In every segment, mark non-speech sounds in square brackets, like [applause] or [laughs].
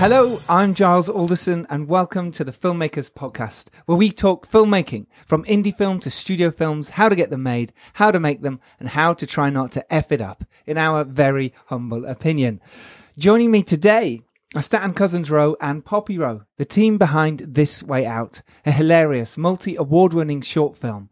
Hello, I'm Giles Alderson, and welcome to the Filmmakers Podcast, where we talk filmmaking from indie film to studio films, how to get them made, how to make them, and how to try not to F it up, in our very humble opinion. Joining me today are Staten Cousins Roe and Poppy Roe, the team behind This Way Out, a hilarious, multi award winning short film.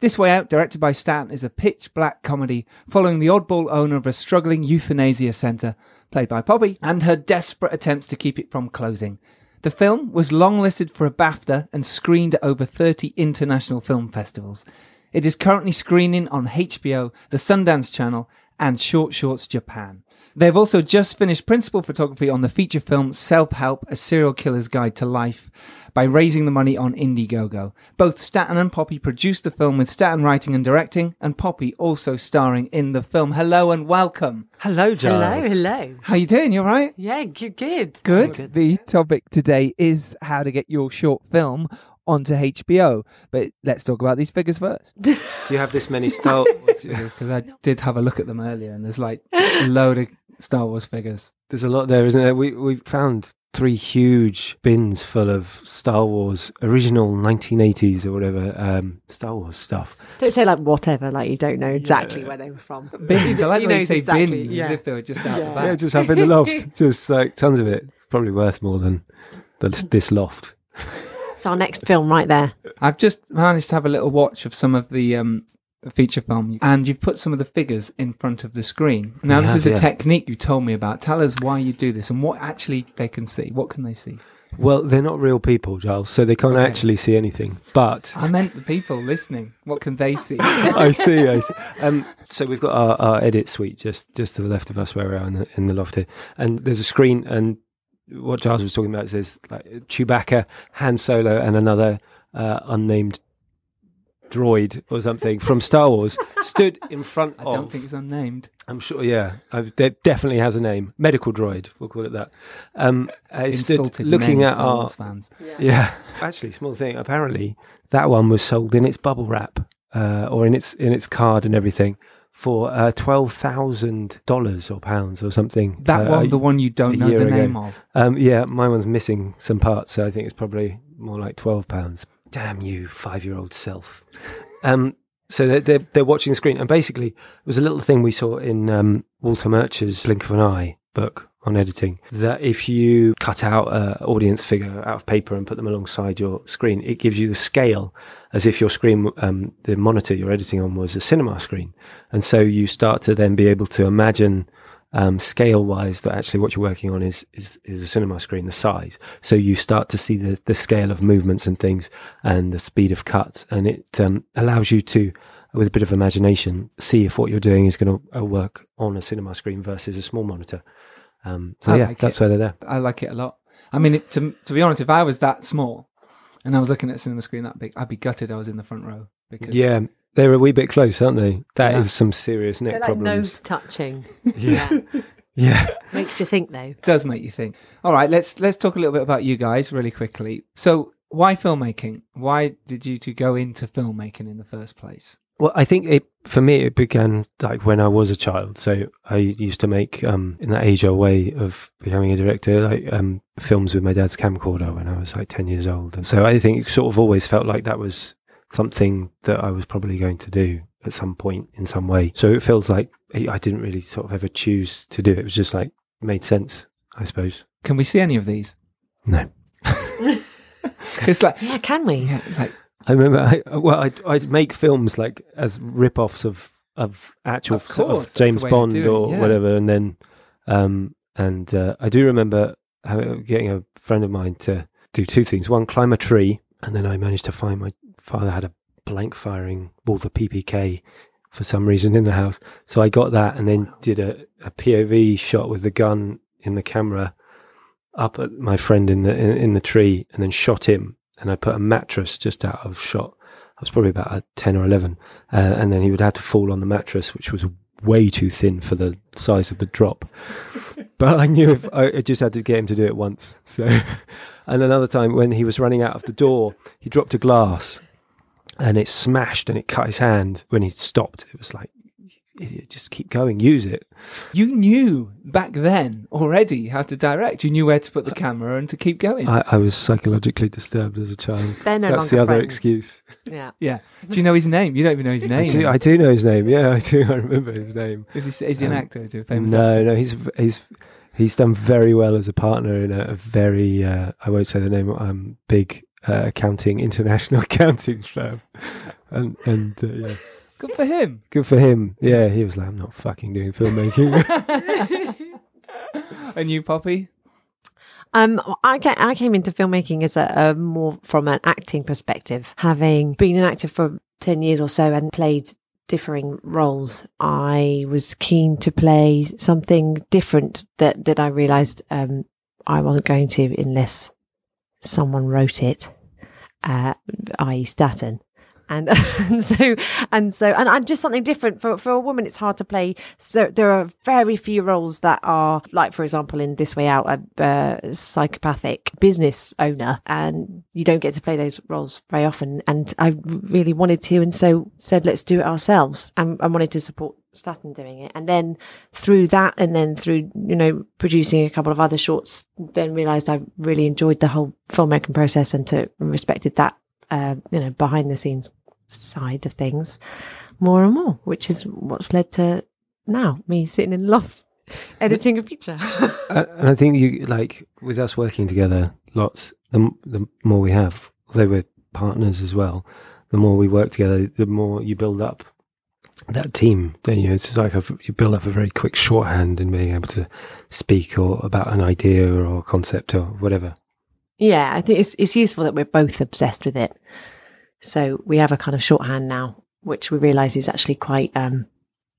This Way Out, directed by Staten, is a pitch black comedy following the oddball owner of a struggling euthanasia centre, played by Poppy, and her desperate attempts to keep it from closing. The film was longlisted for a BAFTA and screened at over 30 international film festivals. It is currently screening on HBO, the Sundance Channel, and Short Shorts Japan. They've also just finished principal photography on the feature film Self Help, A Serial Killer's Guide to Life by raising the money on Indiegogo. Both Staten and Poppy produced the film with Staten writing and directing, and Poppy also starring in the film. Hello and welcome. Hello, Giles. Hello, hello. How you doing? You all right? Yeah, good, good. Good. The topic today is how to get your short film onto HBO. But let's talk about these figures first. [laughs] Do you have this many Star [laughs] Wars figures? [laughs] Because I did have a look at them earlier, and there's like a load of Star Wars figures. There's a lot there, isn't there? We we found three huge bins full of Star Wars original 1980s or whatever um, Star Wars stuff. Don't say like whatever, like you don't know exactly Yeah. where they were from. Bins. I like when you say exactly, bins yeah. as if they were just out Yeah. the back. Yeah, just up in the loft, just like tons of it. Probably worth more than this, this loft. It's our next film right there. I've just managed to have a little watch of some of the um, feature film, and you've put some of the figures in front of the screen. Now, We this have, is a yeah. technique you told me about. Tell us why you do this and what actually they can see. What can they see? Well, they're not real people, Giles, so they can't Okay. actually see anything. But I meant the people listening. What can they see? [laughs] I see, I see. Um, so we've got our, our edit suite just just to the left of us, where we are in the, in the loft here, and there's a screen. And what Giles was talking about is there's like Chewbacca, Han Solo, and another uh, unnamed droid or something from Star Wars stood in front I of. don't think it's unnamed. I'm sure, yeah, it definitely has a name. Medical droid, we'll call it that. Um, uh, it stood Insulted looking at Star our Wars fans. yeah. Actually, small thing. Apparently, that one was sold in its bubble wrap uh, or in its in its card and everything for uh, twelve thousand dollars or pounds or something. That uh, one, the one you don't know the ago. name of. Um, yeah, my one's missing some parts, so I think it's probably more like twelve pounds. Damn you, five-year-old self. Um, so they're, they're they're watching the screen, and basically, it was a little thing we saw in um, Walter Murch's Blink of an Eye book on editing that if you cut out an audience figure out of paper and put them alongside your screen, it gives you the scale as if your screen, um, the monitor you're editing on was a cinema screen, and so you start to then be able to imagine um, scale wise that actually what you're working on is, is is a cinema screen the size. So you start to see the the scale of movements and things and the speed of cuts. And it um, allows you to with a bit of imagination see if what you're doing is going to uh, work on a cinema screen versus a small monitor um, so I yeah like that's it. why they're there I like it a lot. I mean, it, to to be honest, if I was that small and I was looking at a cinema screen that big, I'd be gutted I was in the front row because yeah they're a wee bit close aren't they That is Yeah. some serious neck They're like problems nose touching. [laughs] yeah [laughs] yeah Makes you think though. it does make you think. All right, let's let's talk a little bit about you guys really quickly. So, why filmmaking? Why did you two go into filmmaking in the first place? Well, I think it for me it began like when I was a child. So I used to make um in that age old way of becoming a director, like um films with my dad's camcorder when I was like ten years old. And so I think it sort of always felt like that was something that I was probably going to do at some point in some way. So it feels like I I didn't really sort of ever choose to do it. It was just like made sense, I suppose. Can we see any of these? No. [laughs] It's like Yeah, can we? yeah, like I remember, I, well, I'd, I'd make films like as rip-offs of of actual Of course, of James the way to Bond or yeah. whatever, and then um and uh, I do remember having, getting a friend of mine to do two things: one, climb a tree, and then I managed to find my father had a blank firing Walther PPK for some reason in the house, so I got that, and then did a, a POV shot with the gun in the camera up at my friend in the in, in the tree, and then shot him and I put a mattress just out of shot. I was probably about a 10 or 11. Uh, and then he would have to fall on the mattress, which was way too thin for the size of the drop. [laughs] but I knew if I, I just had to get him to do it once. So, [laughs] and another time when he was running out of the door, he dropped a glass and it smashed and it cut his hand when he stopped. It was like, just keep going, use it. You knew back then already how to direct. You knew where to put the camera and to keep going. I, I was psychologically disturbed as a child. They're no That's longer the other friends. excuse. [laughs] Yeah. yeah. Do you know his name? You don't even know his I name. do, I do know his name. Yeah, [laughs] I do. I remember his name. Is he, is he an Um, actor? Is he a famous actor? No, no, he's he's he's done very well as a partner in a, a very uh, I won't say the name um big uh, accounting [laughs] international accounting firm, and and uh, yeah, Good for him. good for him. Yeah, he was like, I'm not fucking doing filmmaking. [laughs] and you, Poppy? Um, I, ca- I came into filmmaking as a, a more from an acting perspective, having been an actor for 10 years or so and played differing roles. I was keen to play something different that, that I realized, um, I wasn't going to unless someone wrote it, uh, i.e. Staten. And, [laughs] and so, and so, and, and just something different for, for a woman, it's hard to play. So there are very few roles that are like, for example, in This Way Out, a uh, psychopathic business owner, and you don't get to play those roles very often. And I really wanted to, and so said, let's do it ourselves. And I wanted to support Staten doing it. And then through that, and then through, you know, producing a couple of other shorts, then realized I really enjoyed the whole filmmaking process and to respected that, uh, you know, behind the scenes side of things more and more, which is what's led to now me sitting in the loft [laughs] editing a feature. [laughs] And I think you like with us working together lots. The the more we have, although we're partners as well, the more we work together, the more you build up that team. Don't you? It's like a, you build up a very quick shorthand in being able to speak or about an idea or concept or whatever. yeah, I think it's it's useful that we're both obsessed with it. So we have a kind of shorthand now, which we realise is actually quite um,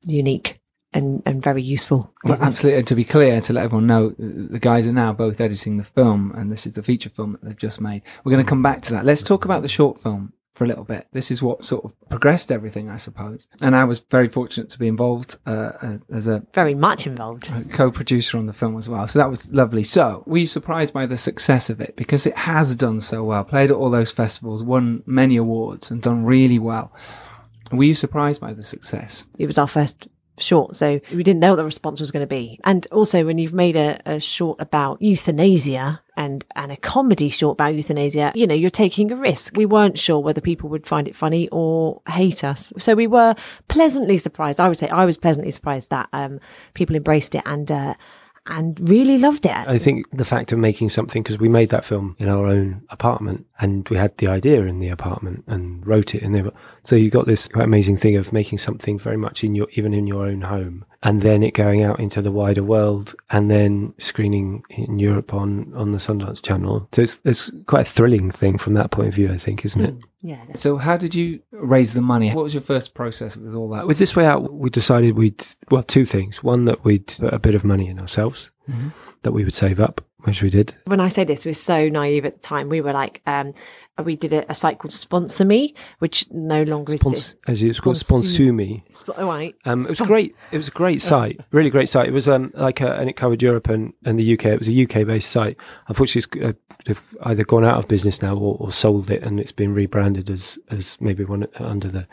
unique and, and very useful. Well, absolutely. And to be clear, to let everyone know, the guys are now both editing the film, and this is the feature film that they've just made. We're going to come back to that. Let's talk about the short film for a little bit. This is what sort of progressed everything, I suppose. And I was very fortunate to be involved uh, uh, as a Very much involved. co-producer on the film as well. So that was lovely. So were you surprised by the success of it because it has done so well? Played at all those festivals, won many awards, and done really well. Were you surprised by the success? It was our first short, so we didn't know what the response was going to be. And also, when you've made a, a short about euthanasia and and a comedy short about euthanasia, you know, you're taking a risk. We weren't sure whether people would find it funny or hate us, so we were pleasantly surprised. I would say I was pleasantly surprised that um, people embraced it and. Uh, and really loved it. I think the fact of making something because we made that film in our own apartment and we had the idea in the apartment and wrote it in there. So you got this amazing thing of making something very much in your even in your own home and then it going out into the wider world and then screening in Europe on on the Sundance Channel. So it's it's quite a thrilling thing from that point of view, I think, isn't it? yeah, So how did you raise the money? What was your first process with all that? With this way out, we decided we'd well two things. One that we'd put a bit of money in ourselves that we would save up, which we did. when I say this, we were so naive at the time. We were like, um, we did a, a site called Sponsor Me, which no longer Spons- exists. as it's called Sponsu- Sponsume. Sp- oh, right. Um, it was great. It was a great site, really great site. It was um, like, a, and it covered Europe and, and the UK. It was a UK based site. Unfortunately, it's uh, they've either gone out of business now or, or sold it, and it's been rebranded as as maybe one under the.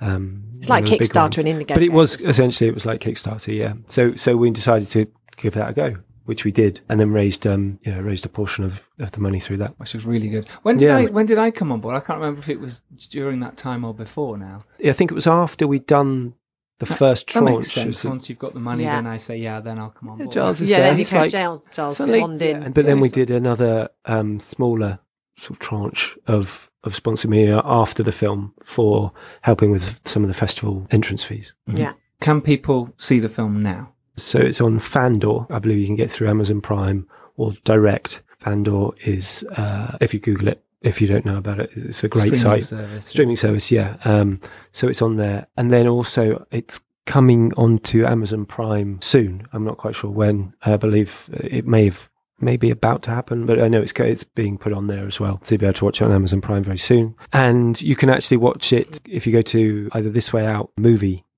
Um, It's like one of the big Kickstarter and Indiegogo. but it was essentially it was like Kickstarter, yeah. So so we decided to give that a go, which we did, and then raised um you know raised a portion of, of the money through that. Which was really good. When did Yeah. I when did I come on board? I can't remember if it was during that time or before now. Yeah, I think it was after we'd done the first That tranche. makes sense. Once you've got the money, Yeah. then I say, yeah, then I'll come on Yeah, board. Giles is yeah, there. then you It's came like- Giles, Giles Suddenly- in. Yeah, but then we did another um, smaller sort of tranche of of sponsor me after the film for helping with some of the festival entrance fees. Yeah. Can people see the film now? So it's on Fandor. I believe you can get through Amazon Prime or direct. Fandor is uh, if you Google it. If you don't know about it, it's a great Streaming site. service. Streaming service, yeah. Um, so it's on there, and then also it's coming onto Amazon Prime soon. I'm not quite sure when. I believe it may have maybe about to happen, but I know it's it's being put on there as well. So you'll be able to watch it on Amazon Prime very soon, and you can actually watch it if you go to either This Way Out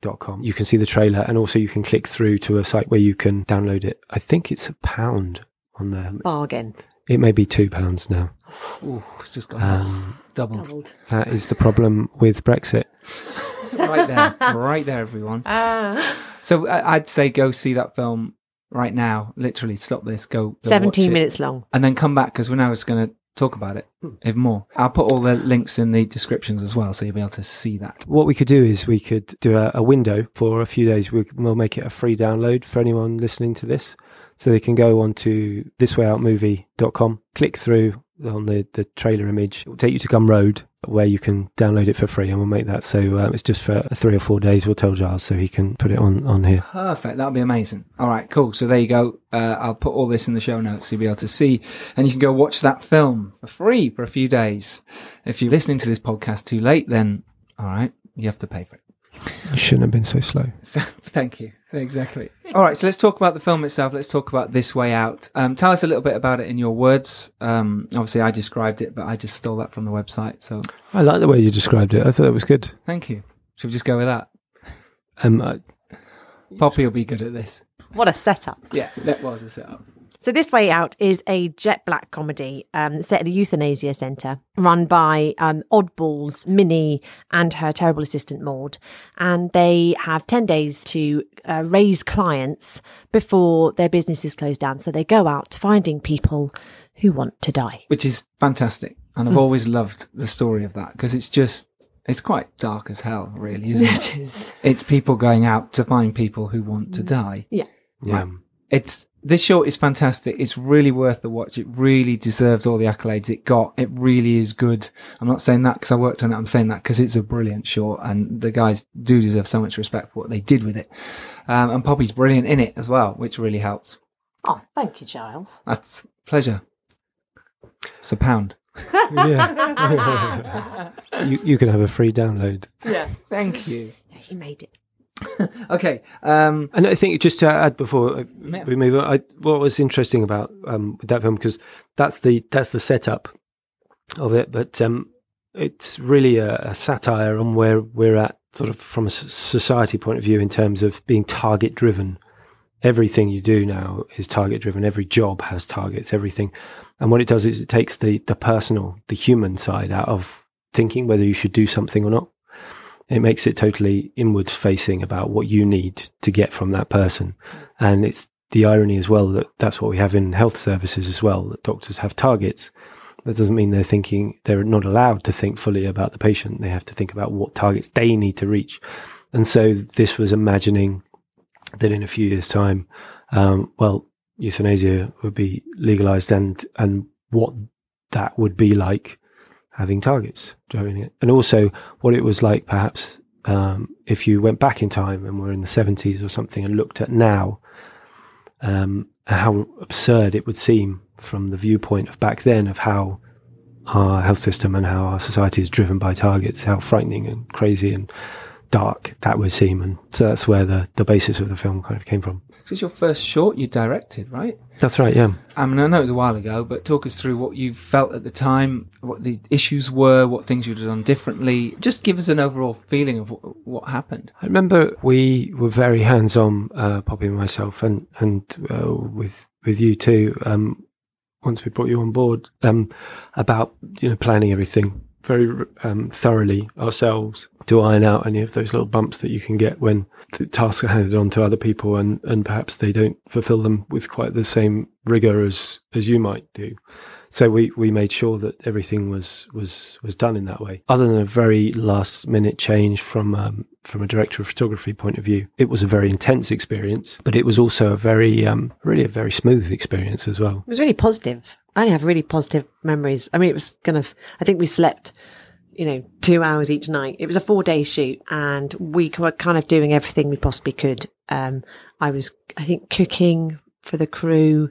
movie.com. You can see the trailer, and also you can click through to a site where you can download it. I think it's a pound on there. Bargain. It may be two pounds now. Ooh, it's just gone Um, doubled. Doubled. that is the problem with Brexit. right there, right there, everyone. So I- I'd say go see that film right now. Literally, stop this, go. go watch 17 it, minutes long. and then come back because we're now just going to talk about it hmm. even more. I'll put all the links in the descriptions as well, so you'll be able to see that. What we could do is we could do a, a window for a few days. We, we'll make it a free download for anyone listening to this. So they can go on to thiswayoutmovie.com, click through on the, the trailer image. It will take you to Gumroad where you can download it for free and we'll make that so uh, it's just for three or four days. We'll tell Giles so he can put it on, on here. Perfect. That'll be amazing. All right, cool. So there you go. Uh, I'll put all this in the show notes so you'll be able to see, and you can go watch that film for free for a few days. If you're listening to this podcast too late, then all right, you have to pay for it. You shouldn't have been so slow. [laughs] Thank you. Exactly. All right, so let's talk about the film itself. Let's talk about This Way Out. Um, tell us a little bit about it in your words. Um, obviously, I described it, but I just stole that from the website. So I like the way you described it. I thought that was good. thank you. Should we just go with that? Um, I, Poppy will be good at this. What a setup. Yeah, that was a setup. So, This Way Out is a jet black comedy um, set at a euthanasia centre run by um, Oddballs, Minnie, and her terrible assistant Maud. And they have 10 days to uh, raise clients before their business is closed down. So, they go out finding people who want to die. which is fantastic. And I've always loved the story of that because it's just, it's quite dark as hell, really, isn't it? [laughs] It is. it's people going out to find people who want to die. Yeah. yeah. It's, this short is fantastic. It's really worth the watch. It really deserves all the accolades it got. It really is good. I'm not saying that because I worked on it. I'm saying that because it's a brilliant short and the guys do deserve so much respect for what they did with it. Um, and Poppy's brilliant in it as well, which really helps. Oh, thank you, Giles. That's a pleasure. It's a pound. yeah. [laughs] you, you can have a free download. Yeah. Thank you. He made it. [laughs] Okay. Um, And I think just to add before uh, Yeah. we move on, I, what was interesting about um, that film because that's the that's the setup of it, but um, it's really a, a satire on where we're at, sort of from a society point of view, in terms of being target driven. Everything you do now is target driven. Every job has targets. Everything, and what it does is it takes the the personal, the human side out of thinking whether you should do something or not it makes it totally inward facing about what you need to get from that person. And it's the irony as well that that's what we have in health services as well, that doctors have targets. That doesn't mean they're thinking, they're not allowed to think fully about the patient. They have to think about what targets they need to reach. And so this was imagining that in a few years time, um, well, euthanasia would be legalized and, and what that would be like having targets driving it, and also what it was like perhaps um, if you went back in time and were in the seventies or something and looked at now, um, how absurd it would seem from the viewpoint of back then of how our health system and how our society is driven by targets, how frightening and crazy and dark that would seem, and so that's where the the basis of the film kind of came from. this is your first short you directed, right? That's right, yeah. I mean, I know it was a while ago, but talk us through what you felt at the time, what the issues were, what things you'd have done differently. Just give us an overall feeling of what, what happened. I remember we were very hands on, uh, Poppy and myself, and and uh, with with you too. Um, once we brought you on board, um, about you know planning everything very um, thoroughly ourselves to iron out any of those little bumps that you can get when the tasks are handed on to other people, and and perhaps they don't fulfil them with quite the same rigor as as you might do. So we, we made sure that everything was, was, was done in that way. Other than a very last minute change from, um, from a director of photography point of view, it was a very intense experience, but it was also a very, um, really a very smooth experience as well. It was really positive. I only have really positive memories. I mean, it was kind of, I think we slept, you know, two hours each night. It was a four day shoot and we were kind of doing everything we possibly could. Um, I was, I think, cooking for the crew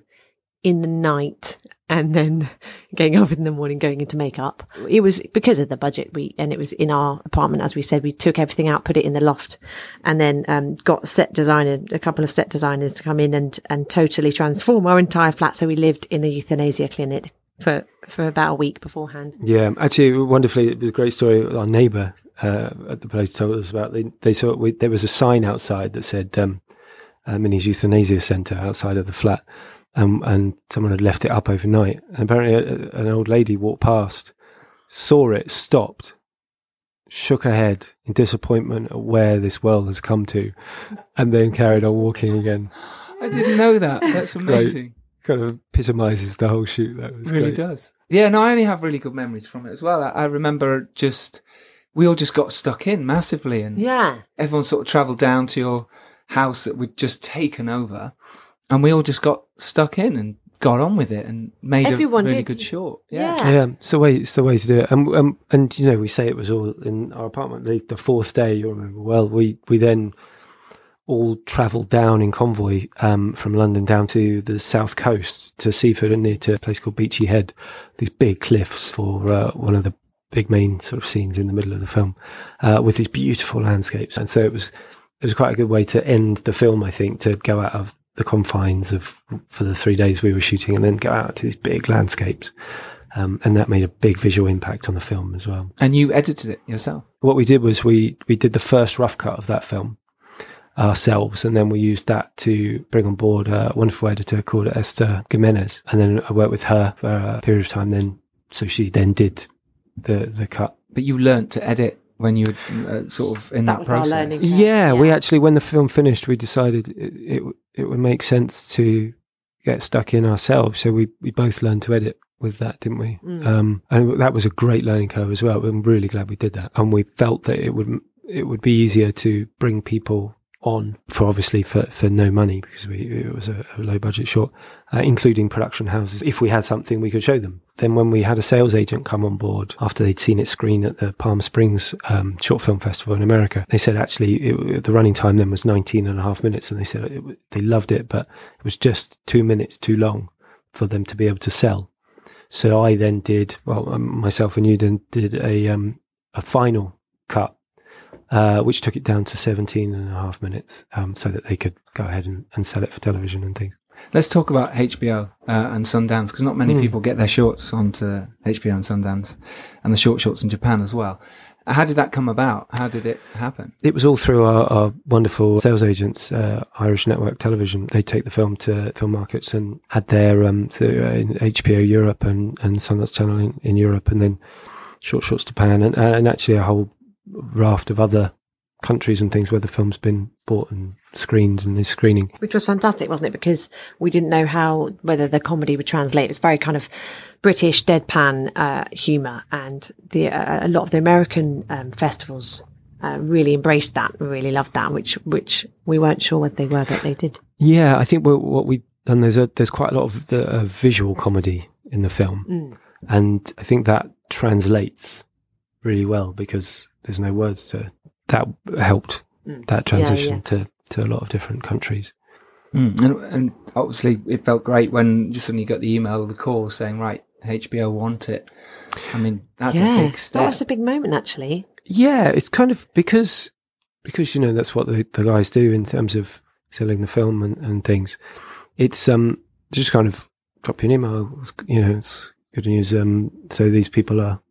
in the night and then getting up in the morning, going into makeup. It was because of the budget. We, and it was in our apartment, as we said, we took everything out, put it in the loft and then, um, got set designer, a couple of set designers to come in and, and totally transform our entire flat. So we lived in a euthanasia clinic for, for about a week beforehand. Yeah, actually, wonderfully, it was a great story. Our neighbour uh, at the place told us about. They, they saw we, there was a sign outside that said um, Minnie's Euthanasia Centre outside of the flat, um, and someone had left it up overnight. And apparently, a, a- an old lady walked past, saw it, stopped, shook her head in disappointment at where this world has come to, and then carried on walking again. I didn't know that. [laughs] That's amazing. great. amazing. Kind of epitomizes the whole shoot. That was really great. does. Yeah, no, I only have really good memories from it as well. I, I remember just we all just got stuck in massively, and Yeah. everyone sort of travelled down to your house that we'd just taken over, and we all just got stuck in and got on with it and made Everyone a really did. good short. Yeah. Yeah. Yeah, it's the way. It's the way to do it. And um, and you know, we say it was all in our apartment. The, the fourth day, you remember well. We we then all travelled down in convoy um, from London down to the south coast to Seaford and near to a place called Beachy Head. These big cliffs for uh, one of the big main sort of scenes in the middle of the film, uh, with these beautiful landscapes. And so it was it was quite a good way to end the film. I think to go out of the confines of for the three days we were shooting, and then go out to these big landscapes. Um, and that made a big visual impact on the film as well. And you edited it yourself. What we did was we we did the first rough cut of that film ourselves, and then we used that to bring on board a wonderful editor called Esther Jimenez, and then I worked with her for a period of time. Then, so she then did the the cut. But you learnt to edit when you were uh, sort of in That that, was our process. learning. Yeah, Yeah. we actually when the film finished, we decided it, it it would make sense to get stuck in ourselves. So we we both learned to edit with that, didn't we? Mm. Um, and that was a great learning curve as well. I'm really glad we did that, and we felt that it would it would be easier to bring people on for obviously for, for no money because we it was a, a low budget short, uh, including production houses. If we had something we could show them, then when we had a sales agent come on board after they'd seen it screen at the Palm Springs um, Short Film Festival in America, they said actually it, the running time then was 19 and a half minutes, and they said it, they loved it, but it was just two minutes too long for them to be able to sell. So I then did well, um, myself and you then did a um, a final cut uh, which took it down to 17 and a half minutes um, so that they could go ahead and, and sell it for television and things. Let's talk about HBO uh, and Sundance because not many Hmm. people get their shorts onto HBO and Sundance, and the short shorts in Japan as well. How did that come about? How did it happen? It was all through our, our wonderful sales agents, uh, Irish Network Television. They take the film to film markets and had their um, through, uh, in HBO Europe and, and Sundance Channel in, in Europe, and then Short Shorts Japan, and, and actually a whole raft of other countries and things where the film's been bought and screened and is screening. Which was fantastic, wasn't it? Because we didn't know how whether the comedy would translate. It's very kind of British deadpan uh, humour, and the uh, a lot of the American um, festivals uh, really embraced that, really loved that, which which we weren't sure what they were, but they did. Yeah, I think what, what we've done there's a there's quite a lot of the uh, visual comedy in the film, Mm. and I think that translates really well because there's no words to that helped Mm. that transition yeah. to to a lot of different countries. Mm. And, and obviously, it felt great when just suddenly you got the email or the call saying, "Right, HBO want it." I mean, that's yeah, a big that step. was a big moment, actually. Yeah, it's kind of because because you know that's what the, the guys do in terms of selling the film and, and things. It's um just kind of drop you an email. You know, it's good news. Um, so these people are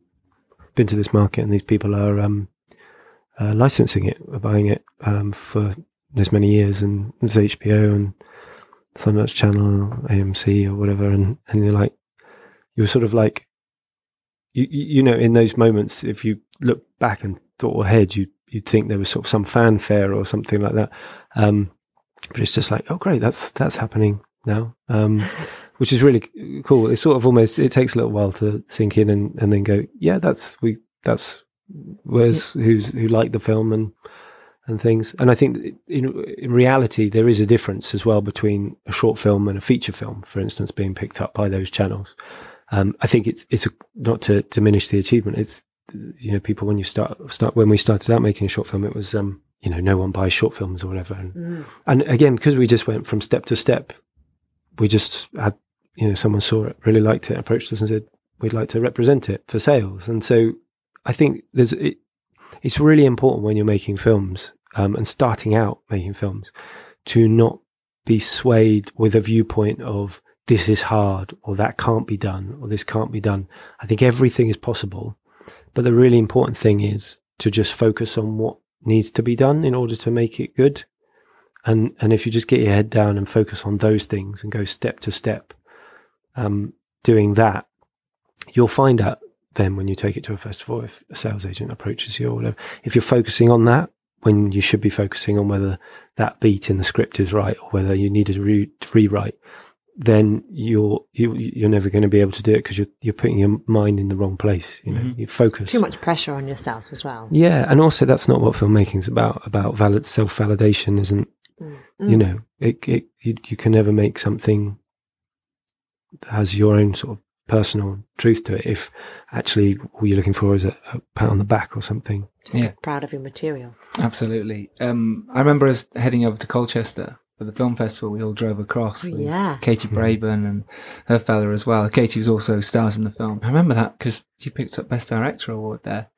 been to this market, and these people are um uh, licensing it, buying it um for this many years, and it's HBO and Sundance Channel, AMC, or whatever, and and you're like you're sort of like you you you know in those moments if you look back and thought ahead you you'd think there was sort of some fanfare or something like that. Um but it's just like oh great that's that's happening now. Um [laughs] which is really cool. It's sort of almost it takes a little while to sink in and and then go yeah that's we that's where's who's who liked the film and and things. And i think in in reality there is a difference as well between a short film and a feature film for instance being picked up by those channels. Um, I think it's it's a, not to diminish the achievement. It's you know people when you start start when we started out making a short film, it was um, you know no one buys short films or whatever, and, Mm. and again because we just went from step to step, we just had you know someone saw it, really liked it, approached us and said we'd like to represent it for sales, and so I think there's it, it's really important when you're making films um, and starting out making films to not be swayed with a viewpoint of this is hard or that can't be done or this can't be done. I think everything is possible. But the really important thing is to just focus on what needs to be done in order to make it good. And, and if you just get your head down and focus on those things and go step to step, um, doing that, you'll find out then when you take it to a festival, if a sales agent approaches you or whatever, if you're focusing on that when you should be focusing on whether that beat in the script is right or whether you need a re- to rewrite, then you're you, you're never going to be able to do it because you're you're putting your mind in the wrong place. You know, Mhm. you focus. Too much pressure on yourself as well. Yeah, and also that's not what filmmaking's about. About valid self validation isn't. Mm. You know, it it you, you can never make something that has your own sort of personal truth to it if actually all you're looking for is a, a pat on the back or something. Just Yeah. be proud of your material. Absolutely. Um, I remember us heading over to Colchester for the film festival. We all drove across. Oh, with yeah. Katie Brayben and her fella as well. Katie was also stars in the film. I remember that because she picked up Best Director award there.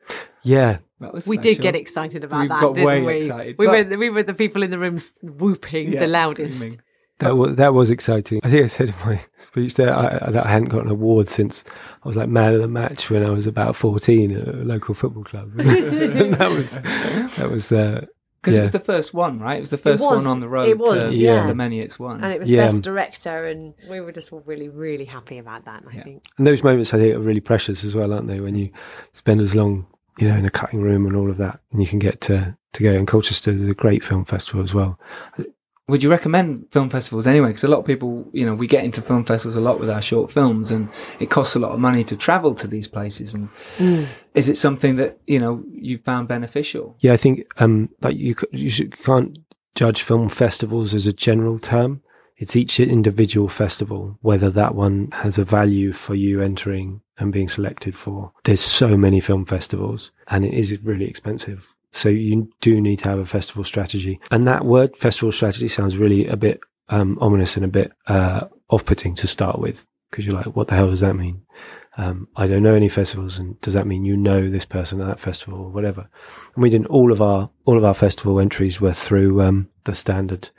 Yeah, We did get excited about We that. got didn't way we? excited, We were we were the people in the room whooping Yeah, the loudest. screaming. That was that was exciting. I think I said in my [laughs] speech there I, that I hadn't got an award since I was like man of the match when I was about fourteen at a local football club. [laughs] and that was that was uh, Because it was the first one, right? It was the first was, one on the road it was, to yeah. the many it's won. And it was Yeah. best director, and we were just all really, really happy about that. I Yeah. think. And those moments I think are really precious as well, aren't they? When you spend as long, you know, in a cutting room and all of that, and you can get to to go. And Colchester is a great film festival as well. Would you recommend film festivals anyway? Because a lot of people, you know, we get into film festivals a lot with our short films, and it costs a lot of money to travel to these places. And Mm. is it something that you know you found beneficial? Yeah, I think um, like you you should, can't judge film festivals as a general term. It's each individual festival whether that one has a value for you entering and being selected for. There's so many film festivals, and it is really expensive. So you do need to have a festival strategy. And that word festival strategy sounds really a bit um, ominous and a bit uh, off-putting to start with because you're like, what the hell does that mean? Um, I don't know any festivals, and does that mean you know this person at that festival or whatever? And we didn't. All of our all of our festival entries were through um, the standard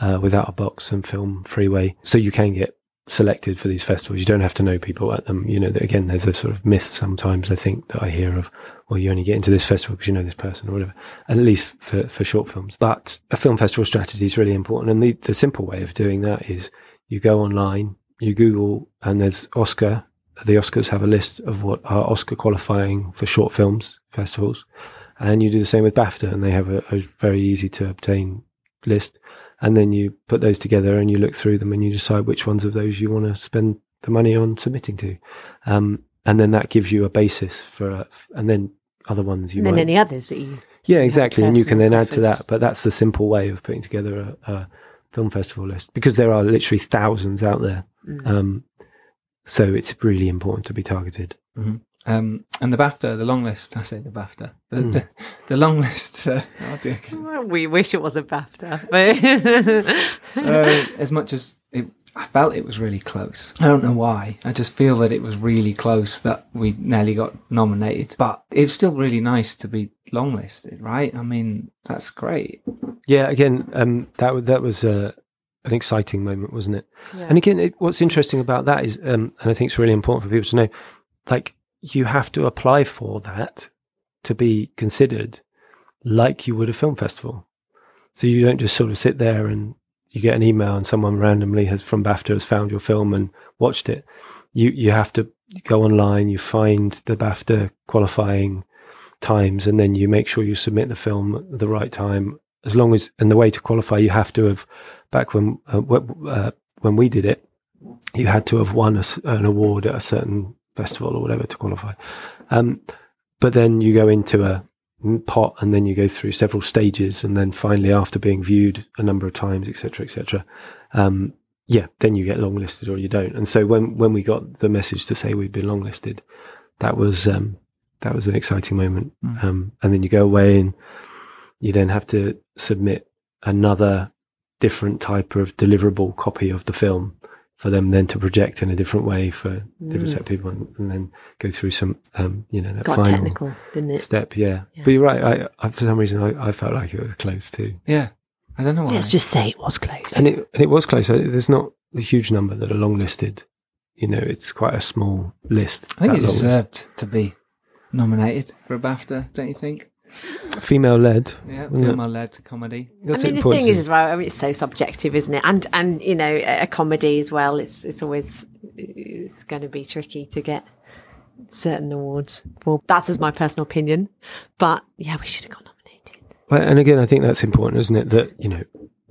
uh, Withoutabox and FilmFreeway, so you can get selected for these festivals. You don't have to know people at them. You know, again, there's a sort of myth sometimes I think that I hear of, well, you only get into this festival because you know this person or whatever. At least for for short films, but a film festival strategy is really important. And the the simple way of doing that is you go online, you Google, and there's Oscar. The Oscars have a list of what are Oscar qualifying for short films festivals, and you do the same with BAFTA, and they have a, a very easy to obtain list. And then you put those together and you look through them and you decide which ones of those you want to spend the money on submitting to. Um, and then that gives you a basis for, a, and then other ones you And then might. any others that you. yeah, exactly. And you can personal then add to that. But that's the simple way of putting together a, a film festival list because there are literally thousands out there. Mm. Um, so it's really important to be targeted. Um, and the BAFTA, the long list. I say the BAFTA, the, Hmm. the, the long list. Uh, oh dear. Well, we wish it was a BAFTA, but [laughs] uh, as much as it, I felt it was really close. I don't know why. I just feel that it was really close that we nearly got nominated. But it's still really nice to be longlisted, right? I mean, that's great. Yeah, again, um, that was that was uh, an exciting moment, wasn't it? Yeah. And again, it, what's interesting about that is, um, and I think it's really important for people to know, like you have to apply for that to be considered like you would a film festival. So you don't just sort of sit there and you get an email and someone randomly has from BAFTA has found your film and watched it. You you have to go online, you find the BAFTA qualifying times, and then you make sure you submit the film at the right time. As long as and the way to qualify, you have to have back when uh, uh, when we did it, you had to have won a an award at a certain festival or whatever to qualify. Um, but then you go into a pot and then you go through several stages and then finally after being viewed a number of times etc etc um yeah then you get longlisted or you don't. And so when when we got the message to say we'd been longlisted that was um that was an exciting moment. Mm. um and then you go away and you then have to submit another different type of deliverable copy of the film for them then to project in a different way for different Mm. set of people and, and then go through some um you know that got final technical, didn't it? step yeah. Yeah. but you're right I, I for some reason I, I felt like it was close too Yeah. I don't know why. Let's just say it was close. and it and it was close there's not a huge number that are long listed you know it's quite a small list I think it long list. deserved to be nominated for a BAFTA, don't you think? Female led Yeah, Yeah. female-led comedy. that's I mean, the important thing is, as well, I mean, it's so subjective, isn't it? And and you know, a a comedy as well. It's it's always it's going to be tricky to get certain awards. Well, that's just my personal opinion. But yeah, we should have got nominated. Well, and again, I think that's important, isn't it? That you know,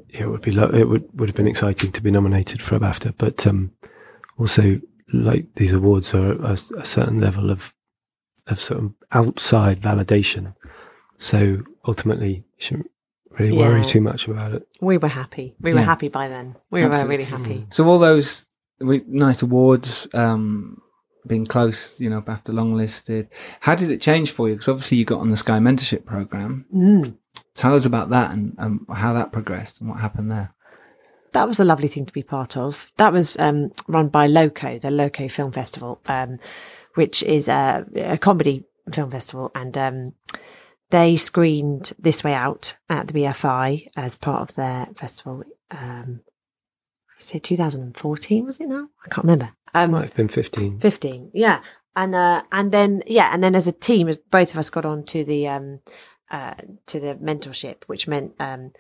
it would be lo- it would would have been exciting to be nominated for a BAFTA, but um, also like these awards are a, a certain level of of sort of outside validation. So ultimately, you shouldn't really worry Yeah. too much about it. We were happy. We were Yeah. happy by then. We Absolutely. were really happy. So all those we, nice awards, um, being close, you know, BAFTA longlisted. How did it change for you? Because obviously you got on the Sky Mentorship Program. Mm. Tell us about that and um, how that progressed and what happened there. That was a lovely thing to be part of. That was um, run by Loco, the Loco Film Festival, um, which is a, a comedy film festival, and um, they screened This Way Out at the BFI as part of their festival. Um, I say 2014 was it now? I can't remember. Um, Might have been fifteen. 15 yeah and uh and then yeah and then as a team both of us got on to the um uh to the mentorship which meant um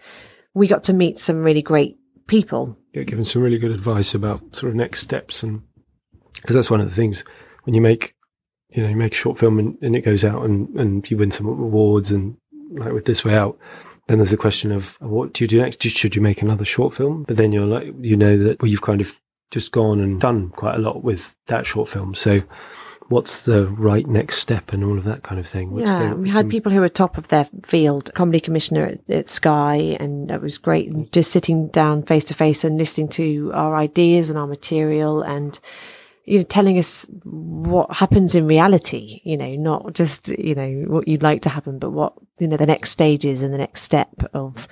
we got to meet some really great people Get given some really good advice about sort of next steps, and because that's one of the things when you make, you know, you make a short film and, and it goes out and and you win some awards, and like with this way out. Then there's the question of what do you do next? Should you make another short film? But then you're like, you know that well, you've kind of just gone and done quite a lot with that short film. So, what's the right next step and all of that kind of thing? What's yeah the- we had some- people who were top of their field comedy commissioner at, at sky and that was great and just sitting down face to face and listening to our ideas and our material and you know telling us what happens in reality you know not just you know what you'd like to happen but what you know the next stages and the next step of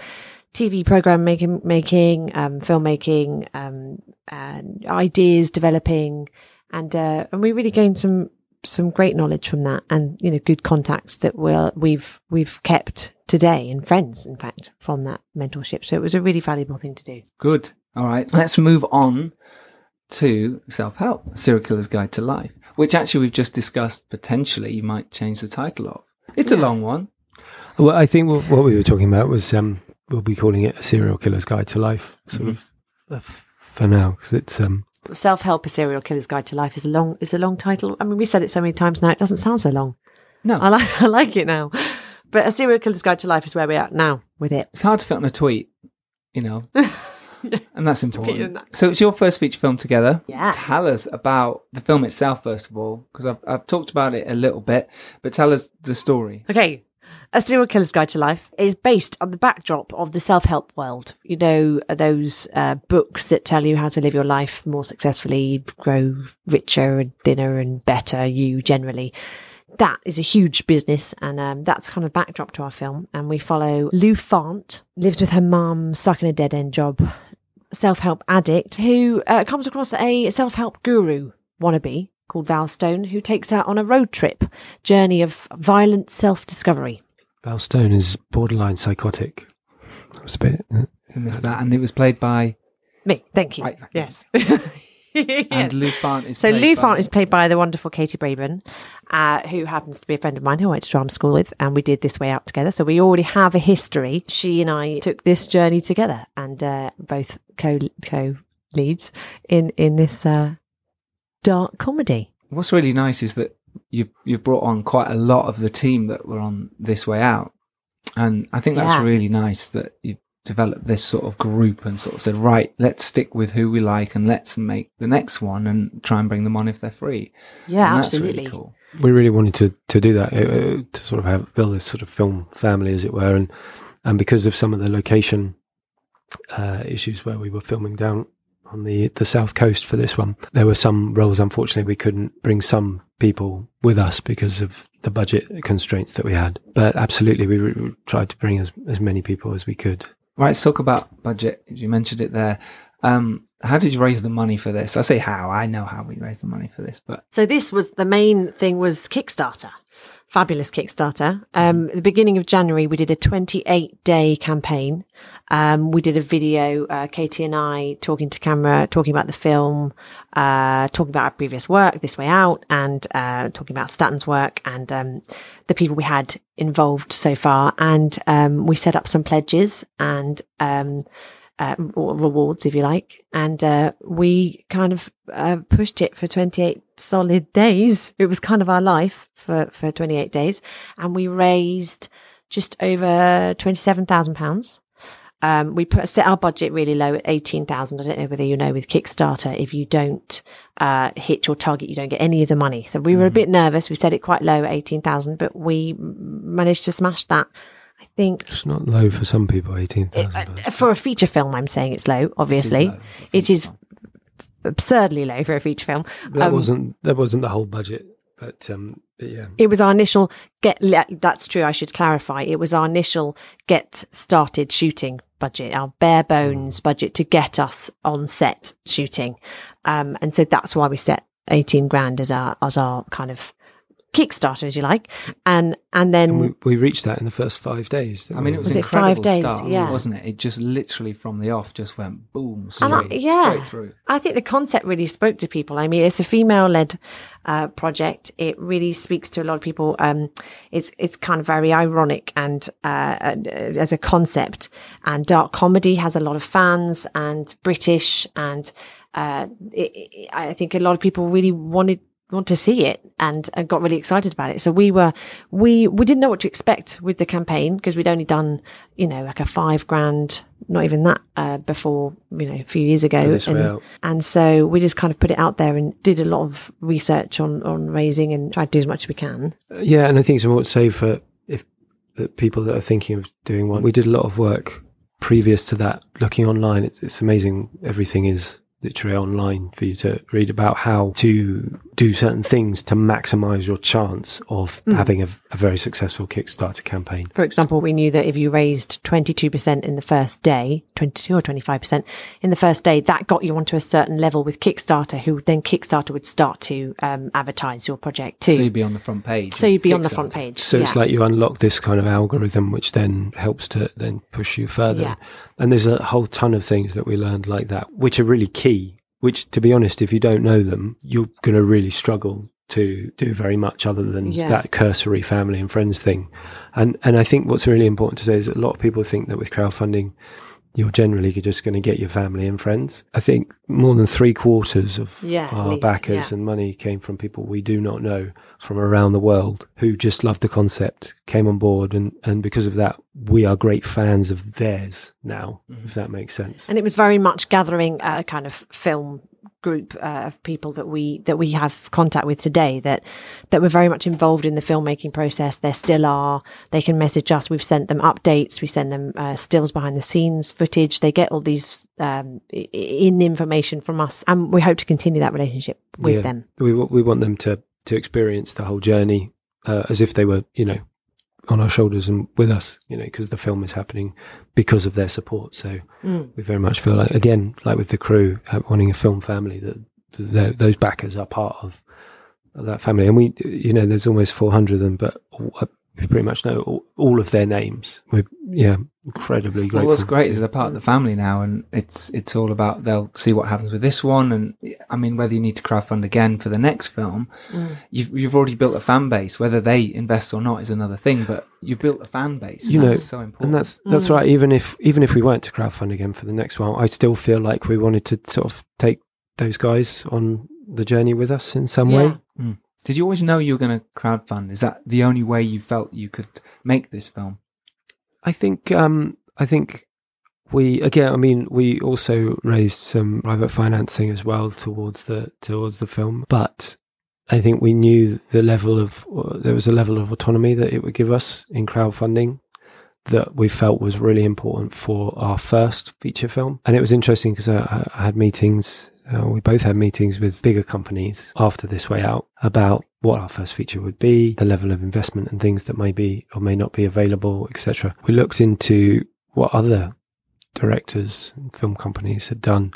TV program making, making, um, filmmaking, um, and ideas developing, and uh, and we really gained some some great knowledge from that, and you know, good contacts that we're, we've we've kept today, and friends, in fact, from that mentorship. So it was a really valuable thing to do. Good. All right. Let's move on to self help, Serial Killer's Guide to Life, which actually we've just discussed potentially you might change the title of. It's a long one. Well, I think what, what we were talking about was um, we'll be calling it a serial killer's guide to life, sort of uh, f- for now, because it's um, Self help: A serial killer's guide to life is a long is a long title. I mean, we said it so many times now; it doesn't sound so long. No, I like [laughs] I like it now. But a serial killer's guide to life is where we're at now with it. it's hard to fit on a tweet, you know, [laughs] [laughs] and that's important. that. So it's your first feature film together. Yeah. Tell us about the film itself, first of all, because I've, I've talked about it a little bit, but tell us the story. Okay. A Serial Killer's Guide to Life is based on the backdrop of the self help world. You know, those uh, books that tell you how to live your life more successfully, grow richer and thinner and better, you generally. That is a huge business, and um, that's kind of backdrop to our film. And we follow Lou Fant, lives with her mum, stuck in a dead end job, self help addict, who uh, comes across a self help guru wannabe called Val Stone, who takes her on a road trip journey of violent self discovery. Val Stone is borderline psychotic. That was a bit. uh, I missed that, and it was played by Me, thank you. Right. Yes. [laughs] [laughs] and. Lou Fant is So played Lou by- is played by the wonderful Katie Brayben, uh, who happens to be a friend of mine who I went to drama school with, and we did this way out together. So we already have a history. She and I took this journey together, and uh, both co co leads in in this uh, dark comedy. What's really nice is that you you've brought on quite a lot of the team that were on this way out, and I think that's Yeah. really nice that you developed this sort of group and sort of said, right, let's stick with who we like and let's make the next one and try and bring them on if they're free. Yeah, and absolutely. That's really cool. we really wanted to to do that uh, uh, to sort of have build this sort of film family, as it were, and and because of some of the location uh, issues where we were filming down on the the south coast for this one, there were some roles. Unfortunately, we couldn't bring some people with us because of the budget constraints that we had. But absolutely, we, re- tried to bring as as many people as we could. Right, let's talk about budget. You mentioned it there. Um, how did you raise the money for this? I say how. I know how we raised the money for this, but So this was the main thing was Kickstarter, fabulous Kickstarter. Um, at the beginning of January, we did a 28 day campaign. Um, we did a video, uh, Katie and I talking to camera, talking about the film, uh, talking about our previous work, This Way Out, and uh, talking about Staten's work and um, the people we had involved so far. And um, we set up some pledges and um, uh, rewards, if you like. And uh, we kind of uh, pushed it for 28 solid days. It was kind of our life for, for 28 days. And we raised just over £27,000. Um, we put set our budget really low at eighteen thousand. I don't know whether you know with Kickstarter, if you don't uh, hit your target, you don't get any of the money. So we were a bit nervous. We set it quite low at eighteen thousand, but we managed to smash that. I think It's not low for some people, eighteen uh, for a feature film, I'm saying it's low. Obviously, low, it is absurdly low for a feature film. that um, wasn't that wasn't the whole budget, but um, but yeah, It was our initial get. That's true. I should clarify. It was our initial get started shooting budget, our bare bones budget to get us on set shooting, um, and so that's why we set eighteen grand as our as our kind of Kickstarter, as you like, and and then and we, we reached that in the first five days. didn't I mean, it was, Was it incredible five days? start, Yeah. wasn't it? It just literally from the off just went boom, straight, I- yeah. straight through. I think the concept really spoke to people. I mean, it's a female led uh, project. It really speaks to a lot of people. Um, it's it's kind of very ironic and uh, uh, as a concept. And dark comedy has a lot of fans and British and uh, it, it, I think a lot of people really wanted want to see it and, and got really excited about it. So we were we we didn't know what to expect with the campaign because we'd only done you know like a five grand, not even that uh, before you know a few years ago. And, and so we just kind of put it out there and did a lot of research on on raising and tried to do as much as we can. Yeah, and I think it's important to say for if the people that are thinking of doing one, we did a lot of work previous to that, looking online. It's, it's amazing. Everything is literally online for you to read about how to do certain things to maximize your chance of having a, a very successful Kickstarter campaign. For example, we knew that if you raised 22% in the first day, 22 or 25% in the first day, that got you onto a certain level with Kickstarter, who then Kickstarter would start to um, advertise your project too. So you'd be on the front page. So you'd be on the front page. So it's like you unlock this kind of algorithm, which then helps to then push you further. Yeah. And there's a whole ton of things that we learned like that, which are really key. Which, to be honest, if you don't know them, you're going to really struggle to do very much other than Yeah. that cursory family and friends thing. And and I think what's really important to say is that a lot of people think that with crowdfunding, you're generally just going to get your family and friends. I think more than three quarters of Yeah, our least, backers yeah. and money came from people we do not know from around the world who just loved the concept, came on board, and, and because of that, we are great fans of theirs now, if mm-hmm. that makes sense. and it was very much gathering a kind of film group uh, of people that we that we have contact with today that that were very much involved in the filmmaking process. There still are. They can message us. We've sent them updates. We send them uh, stills behind the scenes footage. They get all these um, in information from us and we hope to continue that relationship with Yeah. them. We, we want them to, to experience the whole journey uh, as if they were, you know, on our shoulders and with us, you know, because the film is happening because of their support. So Mm. we very much feel like, again, like with the crew, uh, wanting a film family, that th those backers are part of that family. And we, you know, there's almost 400 of them, but uh, we pretty much know all, all of their names. We're, yeah, incredibly Well, grateful. what's great is they're part of the family now, and it's it's all about they'll see what happens with this one, and I mean whether you need to crowdfund again for the next film, Mm. you've you've already built a fan base. Whether they invest or not is another thing, but you've built a fan base. You and know, that's so important. And that's that's Mm. right. Even if even if we weren't to crowdfund again for the next one, I still feel like we wanted to sort of take those guys on the journey with us in some Yeah. way. Did you always know you were going to crowdfund? Is that the only way you felt you could make this film? I think um, I think we again. I mean, we also raised some private financing as well towards the towards the film, but. I think we knew the level of there was a level of autonomy that it would give us in crowdfunding that we felt was really important for our first feature film. And it was interesting because I, I had meetings, uh, we both had meetings with bigger companies after this way out about what our first feature would be, the level of investment and things that may be or may not be available, etc. We looked into what other directors and film companies had done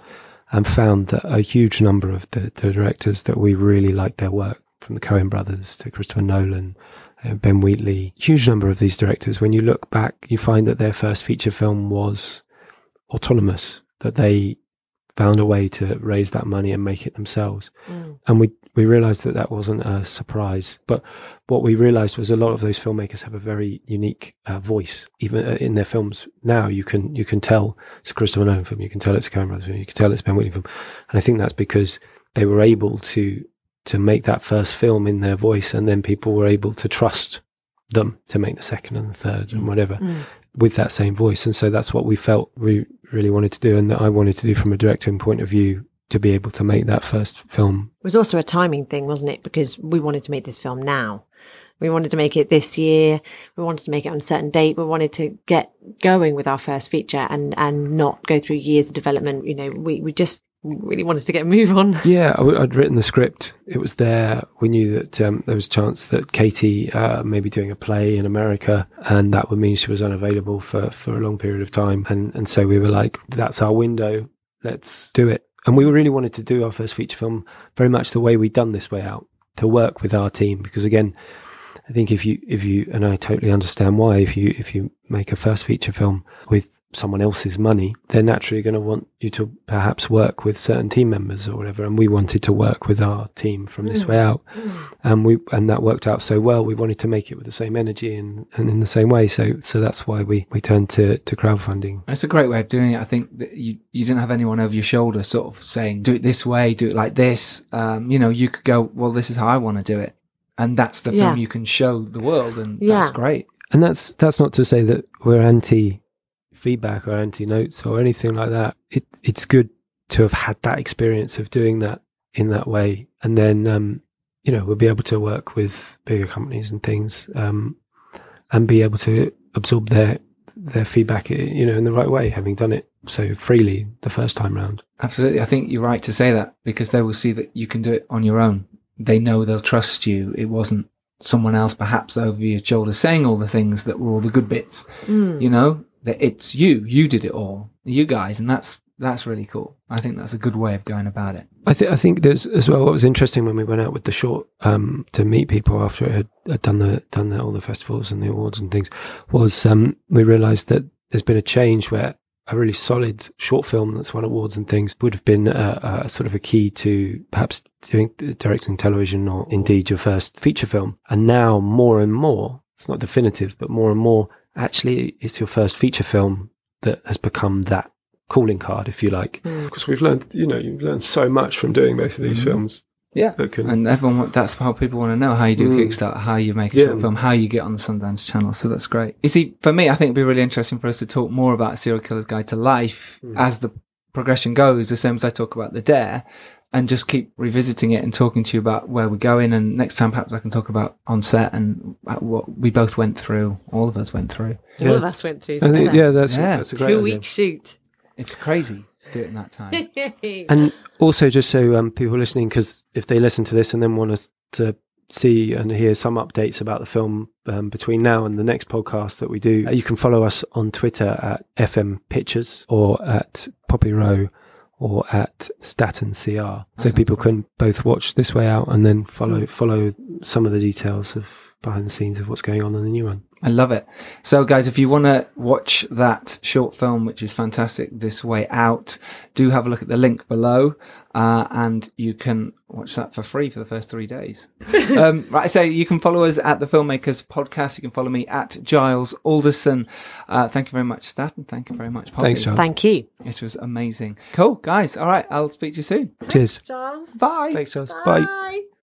and found that a huge number of the, the directors that we really liked their work, from the Coen brothers to Christopher Nolan, uh, Ben Wheatley, huge number of these directors, when you look back, you find that their first feature film was autonomous, that they found a way to raise that money and make it themselves. Mm. And we we realized that that wasn't a surprise. But what we realized was a lot of those filmmakers have a very unique uh, voice, even uh, in their films. Now you can you can tell it's a Christopher Nolan film, you can tell it's a Cameron film, you can tell it's a Ben Wheatley film, and I think that's because they were able to to make that first film in their voice, and then people were able to trust them to make the second and the third and whatever Mm. With that same voice. And so that's what we felt we really wanted to do, and that I wanted to do from a directing point of view to be able to make that first film. It was also a timing thing, wasn't it? Because we wanted to make this film now. We wanted to make it this year. We wanted to make it on a certain date. We wanted to get going with our first feature and, and not go through years of development. You know, we, we just really wanted to get a move on. [laughs] Yeah, I, would written the script. It was there. We knew that um, there was a chance that Katie uh, may be doing a play in America, and that would mean she was unavailable for, for a long period of time. And and so we were like, that's our window. Let's do it. And we really wanted to do our first feature film very much the way we'd done this way out to work with our team because again. I think if you if you and I totally understand why if you if you make a first feature film with someone else's money, they're naturally going to want you to perhaps work with certain team members or whatever. And we wanted to work with our team from this way out, and we and that worked out so well. We wanted to make it with the same energy and, and in the same way. So so that's why we we turned to to crowdfunding. That's a great way of doing it. I think that you, you didn't have anyone over your shoulder sort of saying, do it this way, do it like this. Um, you know, you could go, well, this is how I want to do it. And that's the Yeah. film you can show the world. And Yeah. that's great. And that's that's not to say that we're anti feedback or anti notes or anything like that. It it's good to have had that experience of doing that in that way, and then um, you know we'll be able to work with bigger companies and things, um, and be able to absorb their their feedback, you know, in the right way, having done it so freely the first time round. Absolutely. I think you're right to say that because they will see that you can do it on your own. They know they'll trust you. It wasn't someone else perhaps over your shoulder saying all the things that were all the good bits. Mm. You know, that it's you. You did it all. You guys. And that's, that's really cool. I think that's a good way of going about it. I think I think there's as well. What was interesting when we went out with the short um, to meet people after it had, had done the done the, all the festivals and the awards and things was um, we realised that there's been a change where a really solid short film that's won awards and things would have been a, a sort of a key to perhaps doing directing television or indeed your first feature film. And now more and more, it's not definitive, but more and more, actually, it's your first feature film that has become that calling card, if you like. Mm. Because we've learned, you know, you've learned so much from doing both of these Mhm. films. Yeah. That can, And everyone that's how people want to know how you do Mm. Kickstarter, how you make a Yeah. short film, how you get on the Sundance channel. So that's great. You see, for me, I think it'd be really interesting for us to talk more about Serial Killer's Guide to Life Mm. as the progression goes, the same as I talk about The Dare, and just keep revisiting it and talking to you about where we're going. And next time, perhaps I can talk about on set and what we both went through, all of us went through. All of us went through think, yeah, that's, Yeah. that's a great Two idea. week shoot. It's crazy to do it in that time. [laughs] And also, just so um, people listening, because if they listen to this and then want us to see and hear some updates about the film um, between now and the next podcast that we do, uh, you can follow us on Twitter at FM Pictures or at Poppy Roe or at Staten CR. So people can both watch this way out and then follow hmm. follow some of the details of behind the scenes of what's going on in the new one. I love it. So, guys, if you want to watch that short film, which is fantastic, This Way Out, do have a look at the link below, uh, and you can watch that for free for the first three days. [laughs] um, right, so you can follow us at the Filmmakers Podcast. You can follow me at Giles Alderson. Uh, thank you very much, Stat, and thank you very much, Poppy. Thanks, Giles. Thank you. It was amazing. Cool, guys. All right, I'll speak to you soon. Cheers. Charles. Bye. Thanks, Charles. Bye. Bye.